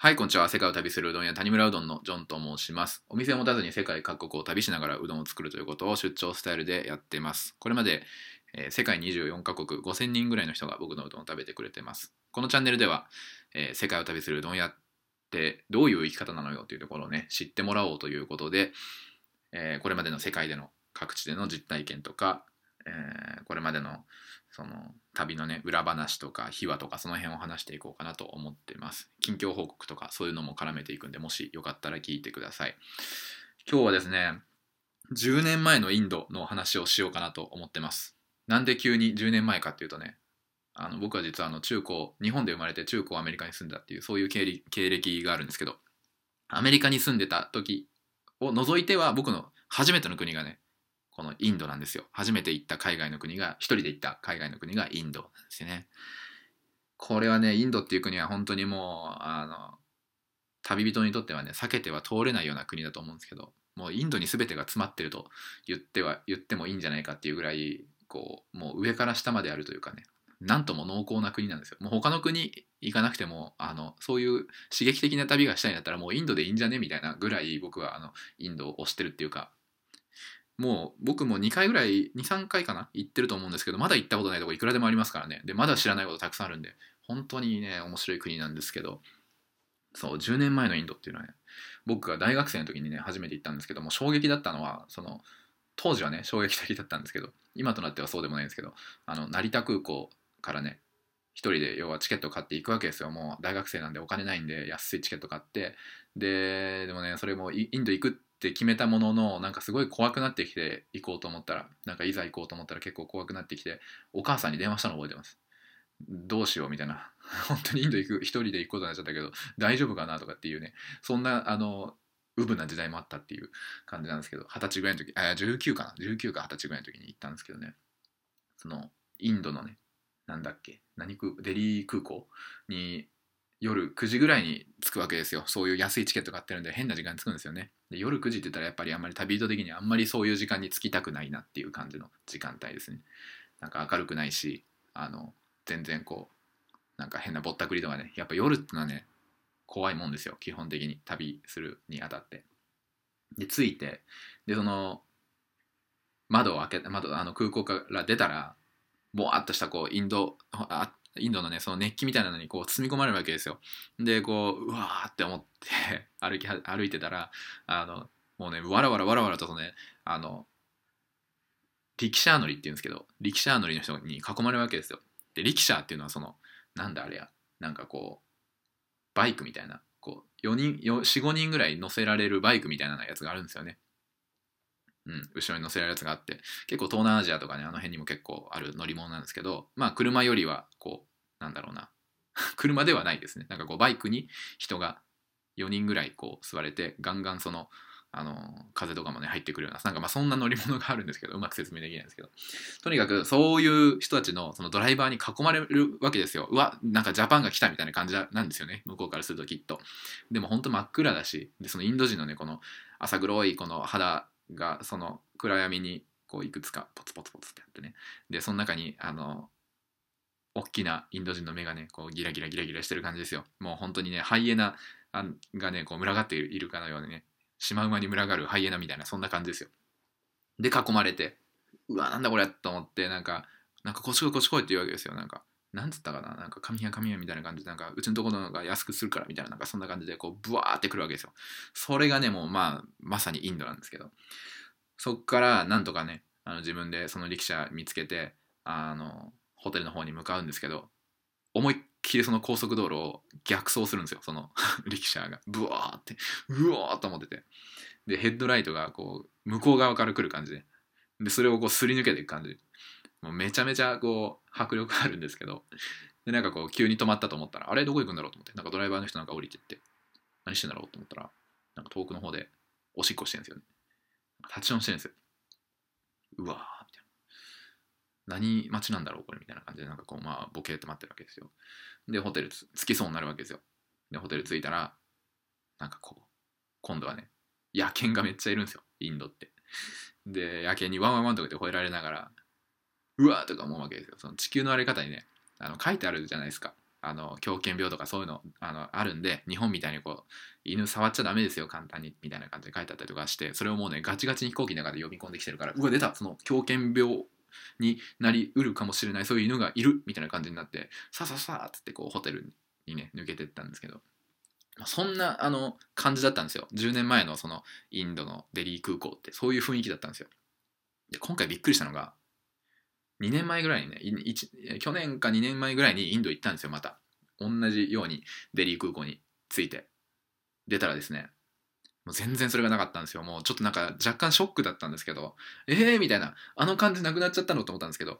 はい、こんにちは。世界を旅するうどん屋谷村うどんのジョンと申します。お店を持たずに世界各国を旅しながらうどんを作るということを出張スタイルでやってます。これまで、えー世界24カ国5000人ぐらいの人が僕のうどんを食べてくれてます。このチャンネルでは、えー世界を旅するうどん屋ってどういう生き方なのよというところをね、知ってもらおうということで、えーこれまでの世界での各地での実体験とか、えーこれまでのその旅のね裏話とか秘話とかその辺を話していこうかなと思ってます。近況報告とかそういうのも絡めていくんでもしよかったら聞いてください。今日はですね10年前のインドの話をしようかなと思ってます。なんで急に10年前かっていうとねあの僕は実はあの中高日本で生まれて中高アメリカに住んだっていうそういう経歴経歴があるんですけどアメリカに住んでた時を除いては僕の初めての国がねこのインドなんですよ。初めて行った海外の国が一人で行った海外の国がインドなんですよね。これはねインドっていう国は本当にもうあの旅人にとってはね避けては通れないような国だと思うんですけどもうインドに全てが詰まってると言っては言ってもいいんじゃないかっていうぐらいこうもう上から下まであるというかねなんとも濃厚な国なんですよ。もう他の国行かなくてもあのそういう刺激的な旅がしたいんだったらもうインドでいいんじゃねみたいなぐらい僕はあのインドを推してるっていうかもう僕も2回ぐらい23回かな行ってると思うんですけどまだ行ったことないとこいくらでもありますからね。でまだ知らないことたくさんあるんで本当にね面白い国なんですけどそう10年前のインドっていうのはね僕が大学生の時にね初めて行ったんですけども衝撃だったのはその当時はね衝撃的だったんですけど今となってはそうでもないんですけどあの成田空港からね一人で要はチケット買っていくわけですよ。もう大学生なんでお金ないんで安いチケット買ってででもねそれもインド行くって決めたもののなんかすごい怖くなってきて行こうと思ったらなんかいざ行こうと思ったら結構怖くなってきてお母さんに電話したの覚えてます。どうしようみたいな。本当にインド行く一人で行くことになっちゃったけど大丈夫かなとかっていうね。そんなあのウブな時代もあったっていう感じなんですけど二十歳ぐらいの時あ19かな。19か二十歳ぐらいの時に行ったんですけどね。そのインドのねなんだっけ何空デリー空港に夜9時ぐらいに着くわけですよ。そういう安いチケット買ってるんで変な時間に着くんですよね。で夜9時って言ったらやっぱりあんまり旅人的にあんまりそういう時間に着きたくないなっていう感じの時間帯ですね。なんか明るくないしあの全然こうなんか変なぼったくりとかねやっぱ夜ってのはね怖いもんですよ。基本的に。旅するにあたって。で着いてでその窓を開けて窓あの空港から出たらぼわっとしたこうインドあインドのねその熱気みたいなのにこう包み込まれるわけですよ。でこううわーって思って 歩き歩いてたらあのもうねわらわらわらわらとねあの力車乗りっていうんですけど力車乗りの人に囲まれるわけですよ。で力車っていうのはそのなんだあれやなんかこうバイクみたいなこう4人45人ぐらい乗せられるバイクみたいなやつがあるんですよね。うん、後ろに乗せられるやつがあって結構東南アジアとかねあの辺にも結構ある乗り物なんですけどまあ車よりはこうなんだろうな。車ではないですね。なんかこうバイクに人が4人ぐらいこう座れてガンガンそのあの風とかもね入ってくるようななんかまあそんな乗り物があるんですけどうまく説明できないんですけど。とにかくそういう人たちのそのドライバーに囲まれるわけですよ。うわなんかジャパンが来たみたいな感じなんですよね。向こうからするときっと。でも本当真っ暗だしでそのインド人のねこの浅黒いこの肌がその暗闇にこういくつかポツポツポツってやってね。でその中にあの大きなインド人の目がねこうギラギラギラギラしてる感じですよ。もう本当にねハイエナがねこう群がっているいるかのようにねシマウマに群がるハイエナみたいなそんな感じですよ。で囲まれてうわなんだこれと思ってなんかなんかこっち来いこっち来いって言うわけですよ。なんかなんつったかななんか神や神やみたいな感じでなんかうちのところのが安くするからみたいななんかそんな感じでこうブワーってくるわけですよ。それがねもうまあまさにインドなんですけど。そっからなんとかねあの自分でその力車見つけてあのホテルの方に向かうんですけど思いっきりその高速道路を逆走するんですよその 力車が。ブワーってうわーっと思ってて。でヘッドライトがこう向こう側から来る感じで。でそれをこうすり抜けていく感じ。もうめちゃめちゃこう迫力あるんですけど。でなんかこう急に止まったと思ったらあれ？どこ行くんだろうと思って。なんかドライバーの人なんか降りてって。何してんだろうと思ったらなんか遠くの方でおしっこしてるんですよね。立ちションしてるんですよ。うわー。何待ちなんだろうこれみたいな感じでなんかこうまあボケーって待ってるわけですよ。でホテルつ着きそうになるわけですよ。でホテル着いたらなんかこう今度はね野犬がめっちゃいるんですよ。インドって。で野犬にワンワンワンとか言って吠えられながらうわーとか思うわけですよ。その地球の荒れ方にねあの書いてあるじゃないですか。あの狂犬病とかそういうのあのあるんで日本みたいにこう犬触っちゃダメですよ簡単にみたいな感じで書いてあったりとかしてそれをもうねガチガチに飛行機の中で呼び込んできてるからうわ出た！その狂犬病になりうるかもしれないそういう犬がいるみたいな感じになってさささっつってこうホテルにね抜けてったんですけど。そんなあの感じだったんですよ。10年前のそのインドのデリー空港ってそういう雰囲気だったんですよ。で今回びっくりしたのが2年前ぐらいにね去年か2年前ぐらいにインド行ったんですよまた。同じようにデリー空港に着いて出たらですねもう全然それがなかったんですよ。もうちょっとなんか若干ショックだったんですけどえーみたいなあの感じなくなっちゃったのと思ったんですけど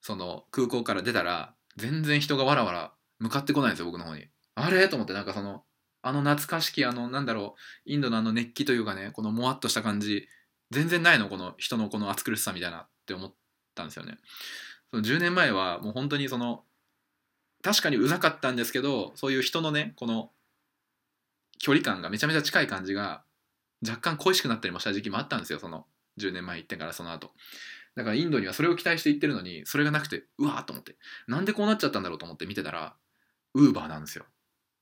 その空港から出たら全然人がわらわら向かってこないんですよ僕の方に。あれと思ってなんかそのあの懐かしきあのなんだろうインドのあの熱気というかねこのもわっとした感じ全然ないのこの人のこの暑苦しさみたいなって思ったんですよね。その10年前はもう本当にその確かにうざかったんですけどそういう人のねこの距離感がめちゃめちゃ近い感じが若干恋しくなったりもした時期もあったんですよその10年前行ってからその後。だからインドにはそれを期待して行ってるのにそれがなくてうわーと思って。なんでこうなっちゃったんだろうと思って見てたらウーバーなんですよ。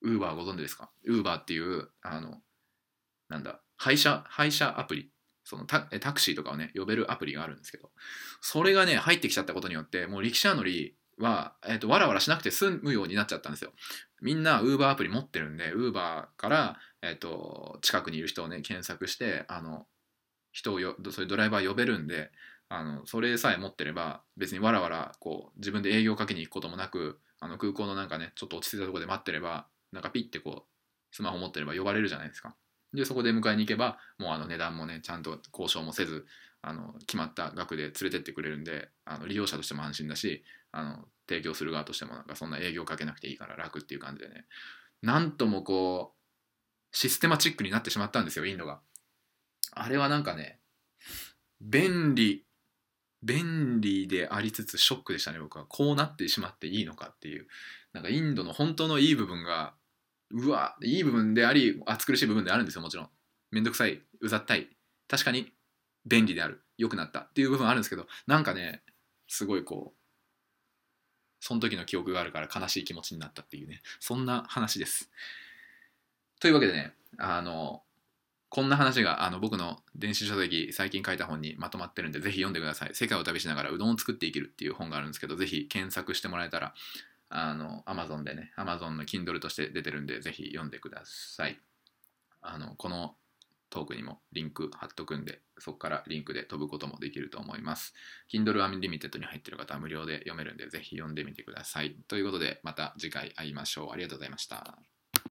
ウーバーご存知ですか？ウーバーっていうあのなんだ配車配車アプリ。そのタタクシーとかをね呼べるアプリがあるんですけど。それがね入ってきちゃったことによってもう力車乗りは、えーと、わらわらしなくて済むようになっちゃったんですよ。みんなウーバーアプリ持ってるんでウーバーから、えーと、近くにいる人をね検索してあの人をよそういうドライバー呼べるんであのそれさえ持ってれば別にわらわらこう自分で営業かけに行くこともなくあの空港のなんかねちょっと落ち着いたところで待ってればなんかピッてこうスマホ持ってれば呼ばれるじゃないですか。でそこで迎えに行けばもうあの値段もねちゃんと交渉もせずあの決まった額で連れてってくれるんであの利用者としても安心だしあの提供する側としてもなんかそんな営業かけなくていいから楽っていう感じでね。なんともこうシステマチックになってしまったんですよインドが。あれはなんかね便利便利でありつつショックでしたね僕は。こうなってしまっていいのかっていう。なんかインドの本当のいい部分がうわいい部分であり暑苦しい部分であるんですよもちろん。めんどくさいうざったい。確かに便利である良くなったっていう部分あるんですけどなんかねすごいこうその時の記憶があるから悲しい気持ちになったっていうねそんな話です。というわけでねあのこんな話があの僕の電子書籍最近書いた本にまとまってるんでぜひ読んでください。世界を旅しながらうどんを作っていけるっていう本があるんですけどぜひ検索してもらえたらあの Amazon でね Amazon の Kindle として出てるんでぜひ読んでください。あのこのトークにもリンク貼っとくんでそこからリンクで飛ぶこともできると思います。Kindle Unlimited に入ってる方は無料で読めるんでぜひ読んでみてください。ということでまた次回会いましょう。ありがとうございました。